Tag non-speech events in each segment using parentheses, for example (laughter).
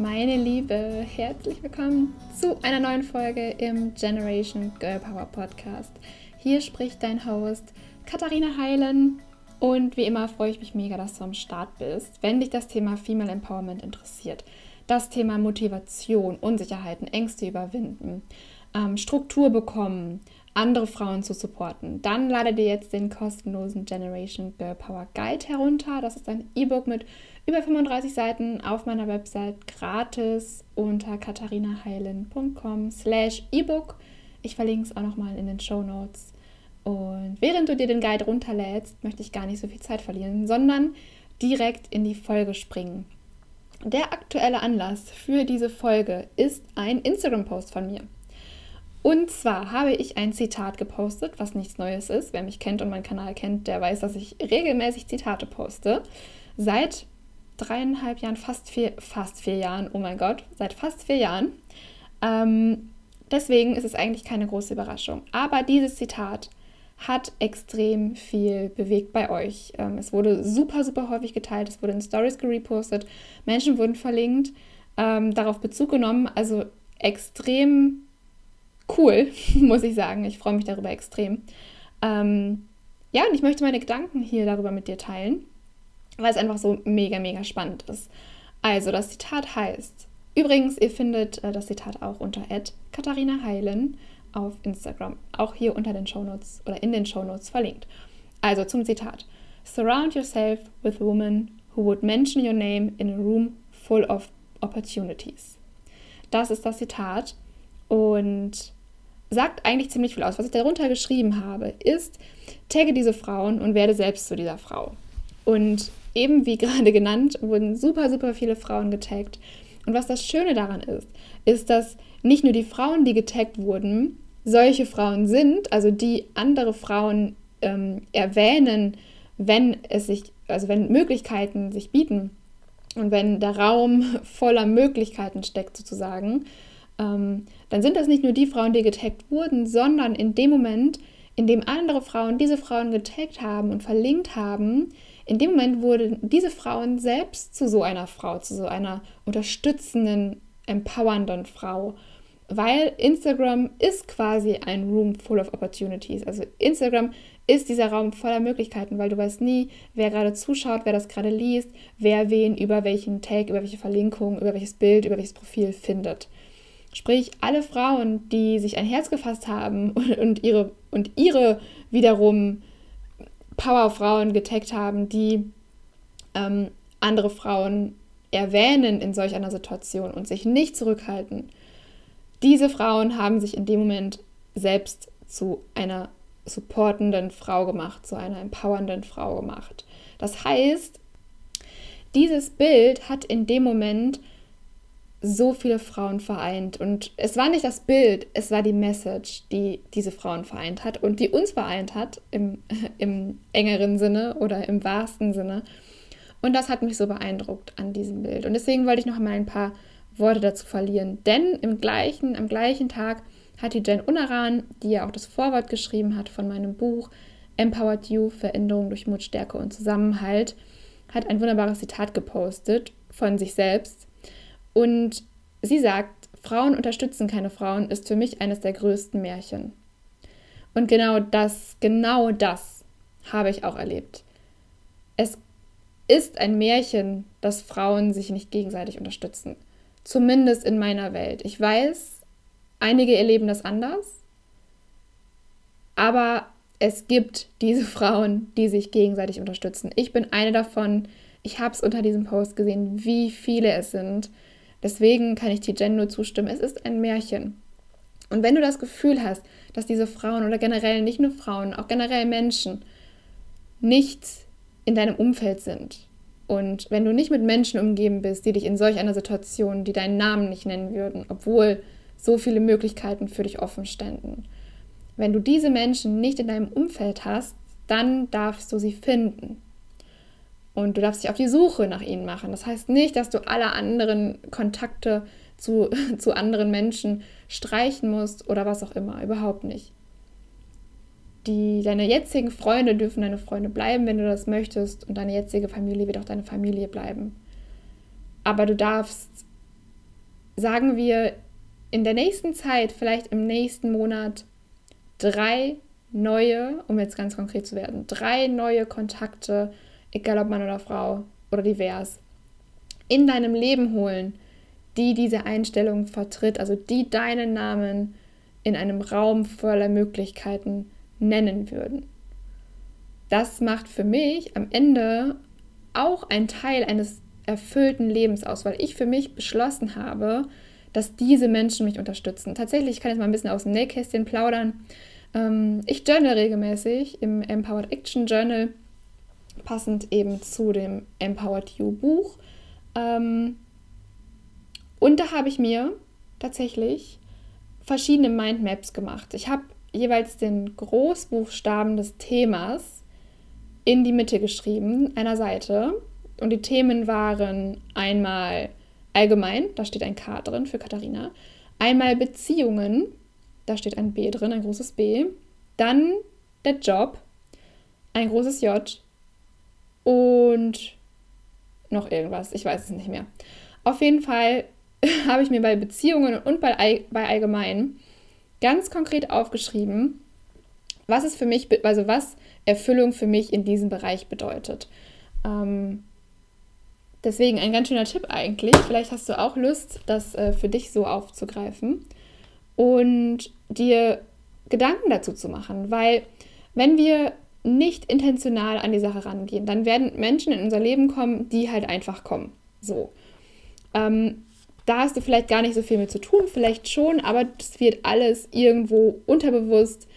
meine Liebe, herzlich willkommen zu einer neuen Folge im Generation Girl Power Podcast. Hier spricht dein Host Katharina Heilen und wie immer freue ich mich mega, dass du am Start bist, wenn dich das Thema Female Empowerment interessiert. Das Thema Motivation, Unsicherheiten, Ängste überwinden, ähm, Struktur bekommen, andere Frauen zu supporten, dann lade dir jetzt den kostenlosen Generation Girl Power Guide herunter. Das ist ein E-Book mit über 35 Seiten auf meiner Website gratis unter katharinaheilen.com slash ebook. Ich verlinke es auch nochmal in den Show Notes. Und während du dir den Guide runterlädst, möchte ich gar nicht so viel Zeit verlieren, sondern direkt in die Folge springen. Der aktuelle Anlass für diese Folge ist ein Instagram-Post von mir. Und zwar habe ich ein Zitat gepostet, was nichts Neues ist. Wer mich kennt und meinen Kanal kennt, der weiß, dass ich regelmäßig Zitate poste. Seit dreieinhalb Jahren, fast vier, fast vier Jahren, oh mein Gott, seit fast vier Jahren. Ähm, deswegen ist es eigentlich keine große Überraschung. Aber dieses Zitat hat extrem viel bewegt bei euch. Ähm, es wurde super, super häufig geteilt, es wurde in Stories gerepostet, Menschen wurden verlinkt, ähm, darauf Bezug genommen. Also extrem cool, (laughs) muss ich sagen. Ich freue mich darüber extrem. Ähm, ja, und ich möchte meine Gedanken hier darüber mit dir teilen, weil es einfach so mega, mega spannend ist. Also, das Zitat heißt, übrigens, ihr findet äh, das Zitat auch unter Katharina Heilen auf Instagram, auch hier unter den Shownotes oder in den Shownotes verlinkt. Also zum Zitat. Surround yourself with women who would mention your name in a room full of opportunities. Das ist das Zitat und sagt eigentlich ziemlich viel aus. Was ich darunter geschrieben habe, ist, tagge diese Frauen und werde selbst zu dieser Frau. Und eben wie (laughs) gerade genannt, wurden super, super viele Frauen getaggt. Und was das Schöne daran ist, ist, dass nicht nur die Frauen, die getaggt wurden, solche Frauen sind, also die andere Frauen ähm, erwähnen, wenn es sich, also wenn Möglichkeiten sich bieten und wenn der Raum (laughs) voller Möglichkeiten steckt sozusagen, ähm, dann sind das nicht nur die Frauen, die getaggt wurden, sondern in dem Moment, in dem andere Frauen diese Frauen getaggt haben und verlinkt haben, in dem Moment wurden diese Frauen selbst zu so einer Frau, zu so einer unterstützenden, empowernden Frau. Weil Instagram ist quasi ein Room full of opportunities. Also Instagram ist dieser Raum voller Möglichkeiten, weil du weißt nie, wer gerade zuschaut, wer das gerade liest, wer wen über welchen Tag, über welche Verlinkung, über welches Bild, über welches Profil findet. Sprich, alle Frauen, die sich ein Herz gefasst haben und, (laughs) und ihre, und ihre wiederum Powerfrauen getaggt haben, die ähm, andere Frauen erwähnen in solch einer Situation und sich nicht zurückhalten, diese Frauen haben sich in dem Moment selbst zu einer supportenden Frau gemacht, zu einer empowernden Frau gemacht. Das heißt, dieses Bild hat in dem Moment so viele Frauen vereint. Und es war nicht das Bild, es war die Message, die diese Frauen vereint hat und die uns vereint hat im, (laughs) im engeren Sinne oder im wahrsten Sinne. Und das hat mich so beeindruckt an diesem Bild. Und deswegen wollte ich noch einmal ein paar Worte dazu verlieren. Denn im gleichen, am gleichen Tag hat die Jen Unaran, die ja auch das Vorwort geschrieben hat von meinem Buch Empowered You, Veränderung durch Mut, Stärke und Zusammenhalt, hat ein wunderbares Zitat gepostet von sich selbst und sie sagt, Frauen unterstützen keine Frauen ist für mich eines der größten Märchen. Und genau das, genau das habe ich auch erlebt. Es ist ein Märchen, dass Frauen sich nicht gegenseitig unterstützen. Zumindest in meiner Welt. Ich weiß, einige erleben das anders, aber es gibt diese Frauen, die sich gegenseitig unterstützen. Ich bin eine davon. Ich habe es unter diesem Post gesehen, wie viele es sind. Deswegen kann ich Tijen nur zustimmen. Es ist ein Märchen. Und wenn du das Gefühl hast, dass diese Frauen oder generell nicht nur Frauen, auch generell Menschen nicht in deinem Umfeld sind und wenn du nicht mit Menschen umgeben bist, die dich in solch einer Situation, die deinen Namen nicht nennen würden, obwohl so viele Möglichkeiten für dich offen ständen, wenn du diese Menschen nicht in deinem Umfeld hast, dann darfst du sie finden. Und du darfst dich auf die Suche nach ihnen machen. Das heißt nicht, dass du alle anderen Kontakte zu, (laughs) zu anderen Menschen streichen musst oder was auch immer. Überhaupt nicht. Die, deine jetzigen Freunde dürfen deine Freunde bleiben, wenn du das möchtest. Und deine jetzige Familie wird auch deine Familie bleiben. Aber du darfst sagen wir in der nächsten Zeit, vielleicht im nächsten Monat, drei neue, um jetzt ganz konkret zu werden, drei neue Kontakte, egal ob Mann oder Frau oder divers, in deinem Leben holen, die diese Einstellung vertritt, also die deinen Namen in einem Raum voller Möglichkeiten nennen würden. Das macht für mich am Ende auch ein Teil eines erfüllten Lebens aus, weil ich für mich beschlossen habe, dass diese Menschen mich unterstützen. Tatsächlich, ich kann jetzt mal ein bisschen aus dem Nähkästchen plaudern. Ähm, ich journal regelmäßig im Empowered Action Journal, passend eben zu dem Empowered You Buch. Ähm, und da habe ich mir tatsächlich verschiedene Mindmaps gemacht. Ich habe jeweils den Großbuchstaben des Themas in die Mitte geschrieben, einer Seite. Und die Themen waren einmal allgemein, da steht ein K drin für Katharina, einmal Beziehungen, da steht ein B drin, ein großes B. Dann der Job, ein großes J und noch irgendwas, ich weiß es nicht mehr. Auf jeden Fall (laughs) habe ich mir bei Beziehungen und bei, bei allgemein ganz konkret aufgeschrieben, was es für mich, also was Erfüllung für mich in diesem Bereich bedeutet. Ähm, deswegen ein ganz schöner Tipp eigentlich. Vielleicht hast du auch Lust, das äh, für dich so aufzugreifen und dir Gedanken dazu zu machen, weil wenn wir nicht intentional an die Sache rangehen, dann werden Menschen in unser Leben kommen, die halt einfach kommen. So. Ähm, da hast du vielleicht gar nicht so viel mit zu tun, vielleicht schon, aber das wird alles irgendwo unterbewusst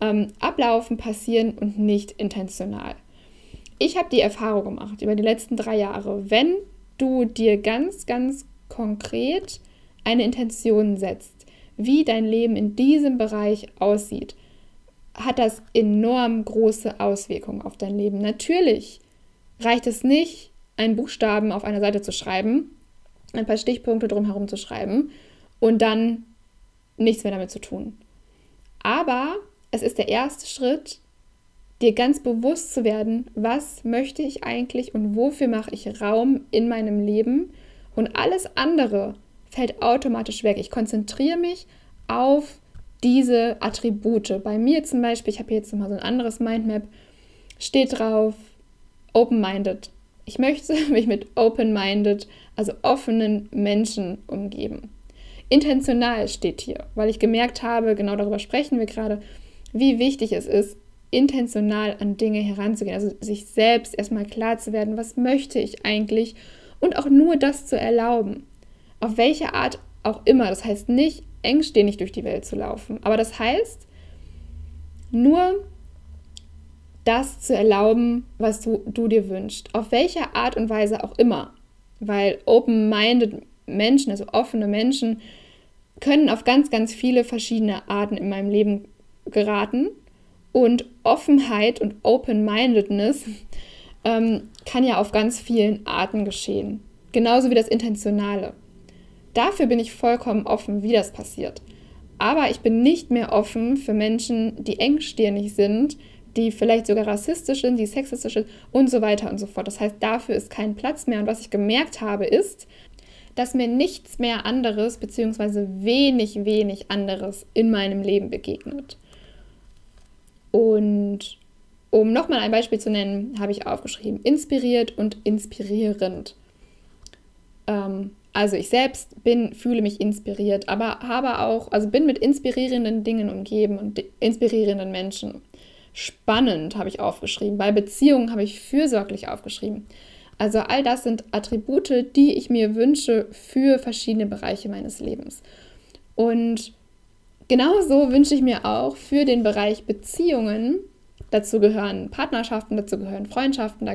ähm, ablaufen, passieren und nicht intentional. Ich habe die Erfahrung gemacht über die letzten drei Jahre, wenn du dir ganz, ganz konkret eine Intention setzt, wie dein Leben in diesem Bereich aussieht, hat das enorm große Auswirkungen auf dein Leben. Natürlich reicht es nicht, einen Buchstaben auf einer Seite zu schreiben, ein paar Stichpunkte drumherum zu schreiben und dann nichts mehr damit zu tun. Aber es ist der erste Schritt, dir ganz bewusst zu werden, was möchte ich eigentlich und wofür mache ich Raum in meinem Leben und alles andere fällt automatisch weg. Ich konzentriere mich auf diese Attribute. Bei mir zum Beispiel, ich habe jetzt mal so ein anderes Mindmap, steht drauf open-minded. Ich möchte (laughs) mich mit open-minded, also offenen Menschen umgeben. Intentional steht hier, weil ich gemerkt habe, genau darüber sprechen wir gerade, wie wichtig es ist, intentional an Dinge heranzugehen, also sich selbst erstmal klar zu werden, was möchte ich eigentlich und auch nur das zu erlauben. Auf welche Art auch immer. Das heißt nicht, engstirnig durch die Welt zu laufen. Aber das heißt, nur das zu erlauben, was du, du dir wünschst. Auf welche Art und Weise auch immer. Weil open-minded Menschen, also offene Menschen, können auf ganz, ganz viele verschiedene Arten in meinem Leben geraten. Und Offenheit und Open-Mindedness ähm, kann ja auf ganz vielen Arten geschehen. Genauso wie das Intentionale. Dafür bin ich vollkommen offen, wie das passiert. Aber ich bin nicht mehr offen für Menschen, die engstirnig sind, die vielleicht sogar rassistisch sind, die sexistisch sind und so weiter und so fort. Das heißt, dafür ist kein Platz mehr. Und was ich gemerkt habe, ist, dass mir nichts mehr anderes, beziehungsweise wenig, wenig anderes in meinem Leben begegnet. Und um nochmal ein Beispiel zu nennen, habe ich aufgeschrieben, inspiriert und inspirierend. Ähm, also ich selbst bin, fühle mich inspiriert, aber habe auch, also bin mit inspirierenden Dingen umgeben und inspirierenden Menschen. Spannend habe ich aufgeschrieben. Bei Beziehungen habe ich fürsorglich aufgeschrieben. Also all das sind Attribute, die ich mir wünsche für verschiedene Bereiche meines Lebens. Und genauso wünsche ich mir auch für den Bereich Beziehungen, dazu gehören Partnerschaften, dazu gehören Freundschaften,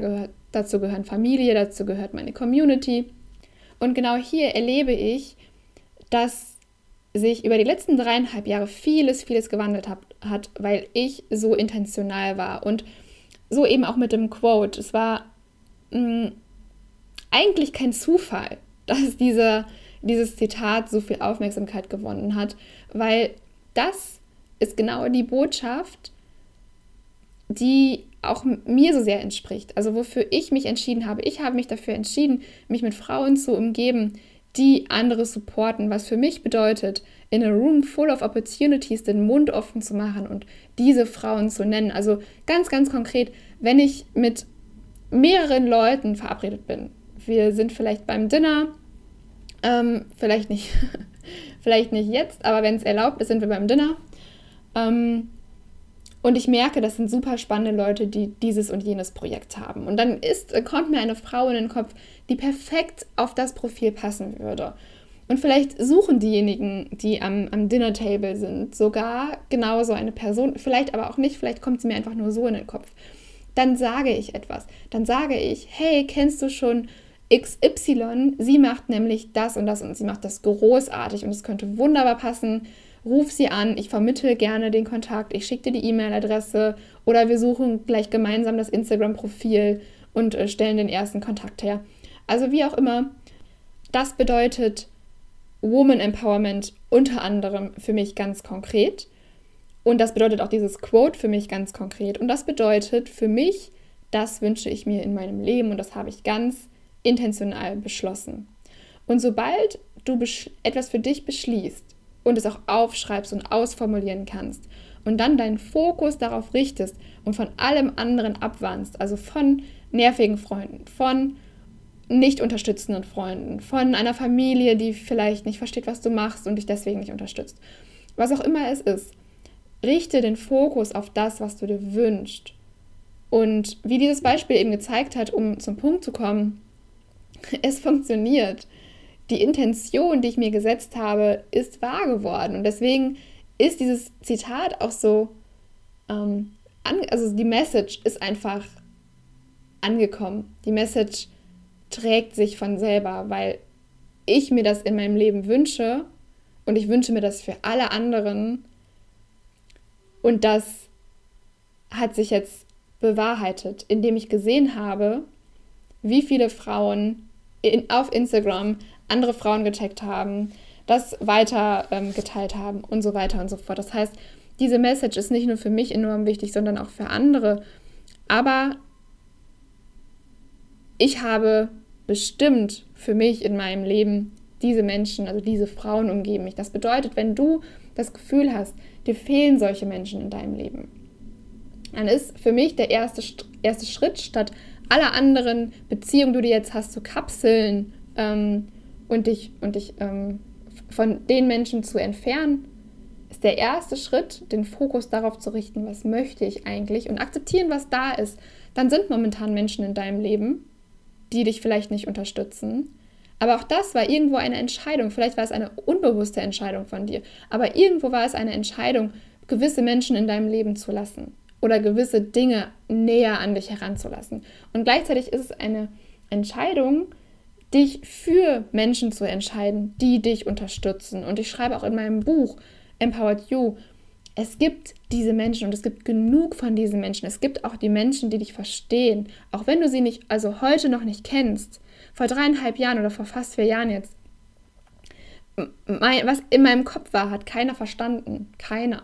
dazu gehören Familie, dazu gehört meine Community und genau hier erlebe ich, dass sich über die letzten dreieinhalb Jahre vieles, vieles gewandelt hab, hat, weil ich so intentional war. Und so eben auch mit dem Quote. Es war mh, mm, eigentlich kein Zufall, (laughs) dass dieser, dieses Zitat so viel Aufmerksamkeit gewonnen hat, weil das ist genau die Botschaft, die auch mir so sehr entspricht. Also wofür ich mich entschieden habe. Ich habe mich dafür entschieden, mich mit Frauen zu umgeben, die andere supporten, was für mich bedeutet, in a room full of opportunities den Mund offen zu machen und diese Frauen zu nennen. Also ganz, ganz konkret, wenn ich mit mehreren Leuten verabredet bin, wir sind vielleicht beim Dinner, ähm, vielleicht nicht, (laughs) vielleicht nicht jetzt, aber wenn es erlaubt ist, sind wir beim Dinner. Ähm, und ich merke, das sind super spannende Leute, die dieses und jenes Projekt haben. Und dann ist, kommt mir eine Frau in den Kopf, die perfekt auf das Profil passen würde. Und vielleicht suchen diejenigen, die am, am Dinner Table sind, sogar genauso eine Person, vielleicht aber auch nicht, vielleicht kommt sie mir einfach nur so in den Kopf. Dann sage ich etwas. Dann sage ich, hey, kennst du schon XY? Sie macht nämlich das und das und sie macht das großartig und es könnte wunderbar passen ruf sie an, ich vermittle gerne den Kontakt, ich schicke dir die E-Mail-Adresse oder wir suchen gleich gemeinsam das Instagram-Profil und äh, stellen den ersten Kontakt her. Also wie auch immer, das bedeutet Woman Empowerment unter anderem für mich ganz konkret. Und das bedeutet auch dieses Quote für mich ganz konkret. Und das bedeutet für mich, das wünsche ich mir in meinem Leben und das habe ich ganz intentional beschlossen. Und sobald du etwas für dich beschließt, und es auch aufschreibst und ausformulieren kannst und dann deinen Fokus darauf richtest und von allem anderen abwandst, also von nervigen Freunden, von nicht unterstützenden Freunden, von einer Familie, die vielleicht nicht versteht, was du machst und dich deswegen nicht unterstützt. Was auch immer es ist, richte den Fokus auf das, was du dir wünschst. Und wie dieses Beispiel eben gezeigt hat, um zum Punkt zu kommen, (laughs) es funktioniert die Intention, die ich mir gesetzt habe, ist wahr geworden. Und deswegen ist dieses Zitat auch so, ähm, also die Message ist einfach angekommen. Die Message trägt sich von selber, weil ich mir das in meinem Leben wünsche und ich wünsche mir das für alle anderen. Und das hat sich jetzt bewahrheitet, indem ich gesehen habe, wie viele Frauen in, auf Instagram andere Frauen gecheckt haben, das weiter ähm, geteilt haben und so weiter und so fort. Das heißt, diese Message ist nicht nur für mich enorm wichtig, sondern auch für andere. Aber ich habe bestimmt für mich in meinem Leben diese Menschen, also diese Frauen umgeben mich. Das bedeutet, wenn du das Gefühl hast, dir fehlen solche Menschen in deinem Leben, dann ist für mich der erste, erste Schritt, statt aller anderen Beziehungen, die du jetzt hast, zu kapseln ähm, und dich, und dich ähm, von den Menschen zu entfernen, ist der erste Schritt, den Fokus darauf zu richten, was möchte ich eigentlich und akzeptieren, was da ist. Dann sind momentan Menschen in deinem Leben, die dich vielleicht nicht unterstützen. Aber auch das war irgendwo eine Entscheidung. Vielleicht war es eine unbewusste Entscheidung von dir. Aber irgendwo war es eine Entscheidung, gewisse Menschen in deinem Leben zu lassen oder gewisse Dinge näher an dich heranzulassen. Und gleichzeitig ist es eine Entscheidung, dich für Menschen zu entscheiden, die dich unterstützen. Und ich schreibe auch in meinem Buch Empowered You, es gibt diese Menschen und es gibt genug von diesen Menschen. Es gibt auch die Menschen, die dich verstehen, auch wenn du sie nicht, also heute noch nicht kennst. Vor dreieinhalb Jahren oder vor fast vier Jahren jetzt. Mein, was in meinem Kopf war, hat keiner verstanden. Keiner.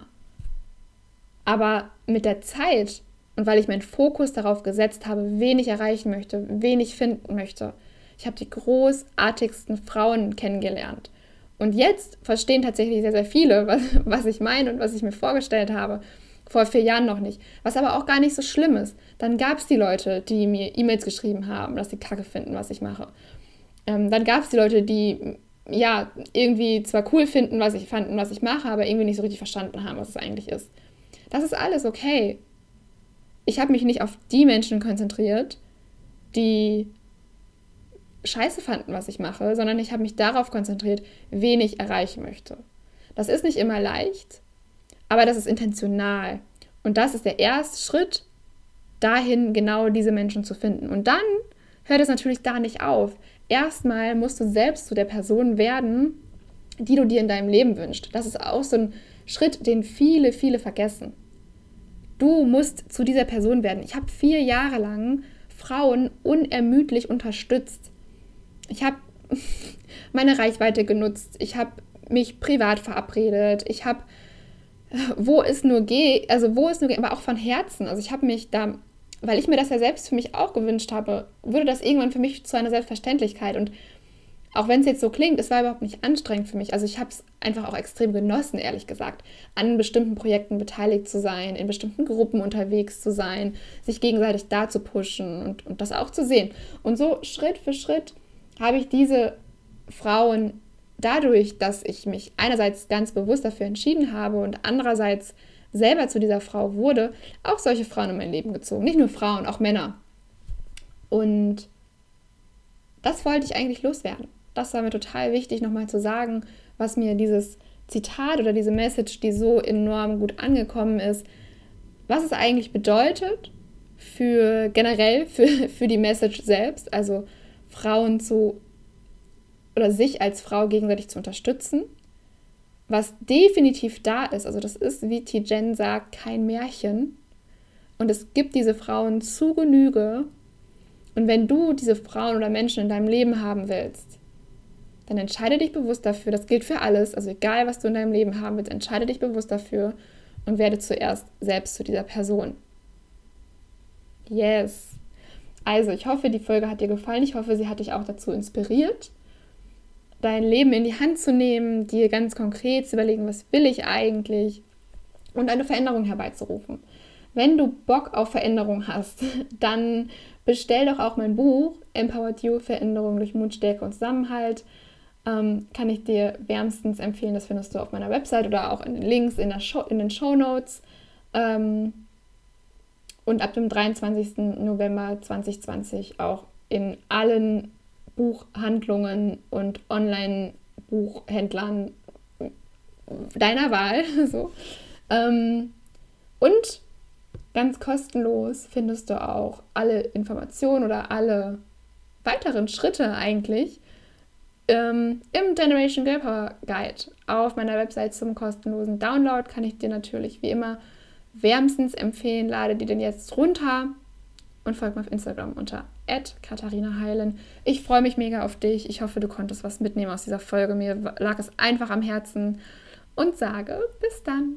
Aber mit der Zeit und weil ich meinen Fokus darauf gesetzt habe, wen ich erreichen möchte, wen ich finden möchte, ich habe die großartigsten Frauen kennengelernt. Und jetzt verstehen tatsächlich sehr, sehr viele, (laughs) was, was ich meine und was ich mir vorgestellt habe. Vor vier Jahren noch nicht. Was aber auch gar nicht so schlimm ist. Dann gab es die Leute, die mir E-Mails geschrieben haben, dass sie Kacke finden, was ich mache. Ähm, dann gab es die Leute, die ja irgendwie zwar cool finden, was ich fanden, was ich mache, aber irgendwie nicht so richtig verstanden haben, was es eigentlich ist. Das ist alles okay. Ich habe mich nicht auf die Menschen konzentriert, die scheiße fanden, was ich mache, sondern ich habe mich darauf konzentriert, wen ich erreichen möchte. Das ist nicht immer leicht, aber das ist intentional. Und das ist der erste Schritt, dahin genau diese Menschen zu finden. Und dann hört es natürlich da nicht auf. Erstmal musst du selbst zu der Person werden, die du dir in deinem Leben wünschst. Das ist auch so ein Schritt, den viele, viele vergessen. Du musst zu dieser Person werden. Ich habe vier Jahre lang Frauen unermüdlich unterstützt. Ich habe (laughs) meine Reichweite genutzt. Ich habe mich privat verabredet. Ich habe, wo es nur geht, also wo es nur geht, aber auch von Herzen. Also ich habe mich da, weil ich mir das ja selbst für mich auch gewünscht habe, wurde das irgendwann für mich zu einer Selbstverständlichkeit. Und auch wenn es jetzt so klingt, es war überhaupt nicht anstrengend für mich. Also ich habe es einfach auch extrem genossen, ehrlich gesagt, an bestimmten Projekten beteiligt zu sein, in bestimmten Gruppen unterwegs zu sein, sich gegenseitig da zu pushen und, und das auch zu sehen. Und so Schritt für Schritt habe ich diese Frauen dadurch, dass ich mich einerseits ganz bewusst dafür entschieden habe und andererseits selber zu dieser Frau wurde, auch solche Frauen in mein Leben gezogen. Nicht nur Frauen, auch Männer. Und das wollte ich eigentlich loswerden das war mir total wichtig, nochmal zu sagen, was mir dieses Zitat oder diese Message, die so enorm gut angekommen ist, was es eigentlich bedeutet für generell für, für die Message selbst, also Frauen zu oder sich als Frau gegenseitig zu unterstützen. Was definitiv da ist, also das ist, wie Tijen sagt, kein Märchen. Und es gibt diese Frauen zu Genüge. Und wenn du diese Frauen oder Menschen in deinem Leben haben willst, dann entscheide dich bewusst dafür. Das gilt für alles. Also egal, was du in deinem Leben haben willst, entscheide dich bewusst dafür und werde zuerst selbst zu dieser Person. Yes. Also, ich hoffe, die Folge hat dir gefallen. Ich hoffe, sie hat dich auch dazu inspiriert, dein Leben in die Hand zu nehmen, dir ganz konkret zu überlegen, was will ich eigentlich und eine Veränderung herbeizurufen. Wenn du Bock auf Veränderung hast, (laughs) dann bestell doch auch mein Buch Empowered You Veränderung durch Mut, Stärke und Zusammenhalt ähm, kann ich dir wärmstens empfehlen. Das findest du auf meiner Website oder auch in den Links in, Show, in den Show Notes. Ähm, und ab dem 23. November 2020 auch in allen Buchhandlungen und Online-Buchhändlern deiner Wahl. (laughs) so. Ähm, und ganz kostenlos findest du auch alle Informationen oder alle weiteren Schritte eigentlich ähm, Im Generation Girl Power Guide auf meiner Website zum kostenlosen Download kann ich dir natürlich wie immer wärmstens empfehlen. Lade dir den jetzt runter und folg mir auf Instagram unter Katharina Heilen. Ich freue mich mega auf dich. Ich hoffe, du konntest was mitnehmen aus dieser Folge. Mir lag es einfach am Herzen und sage bis dann.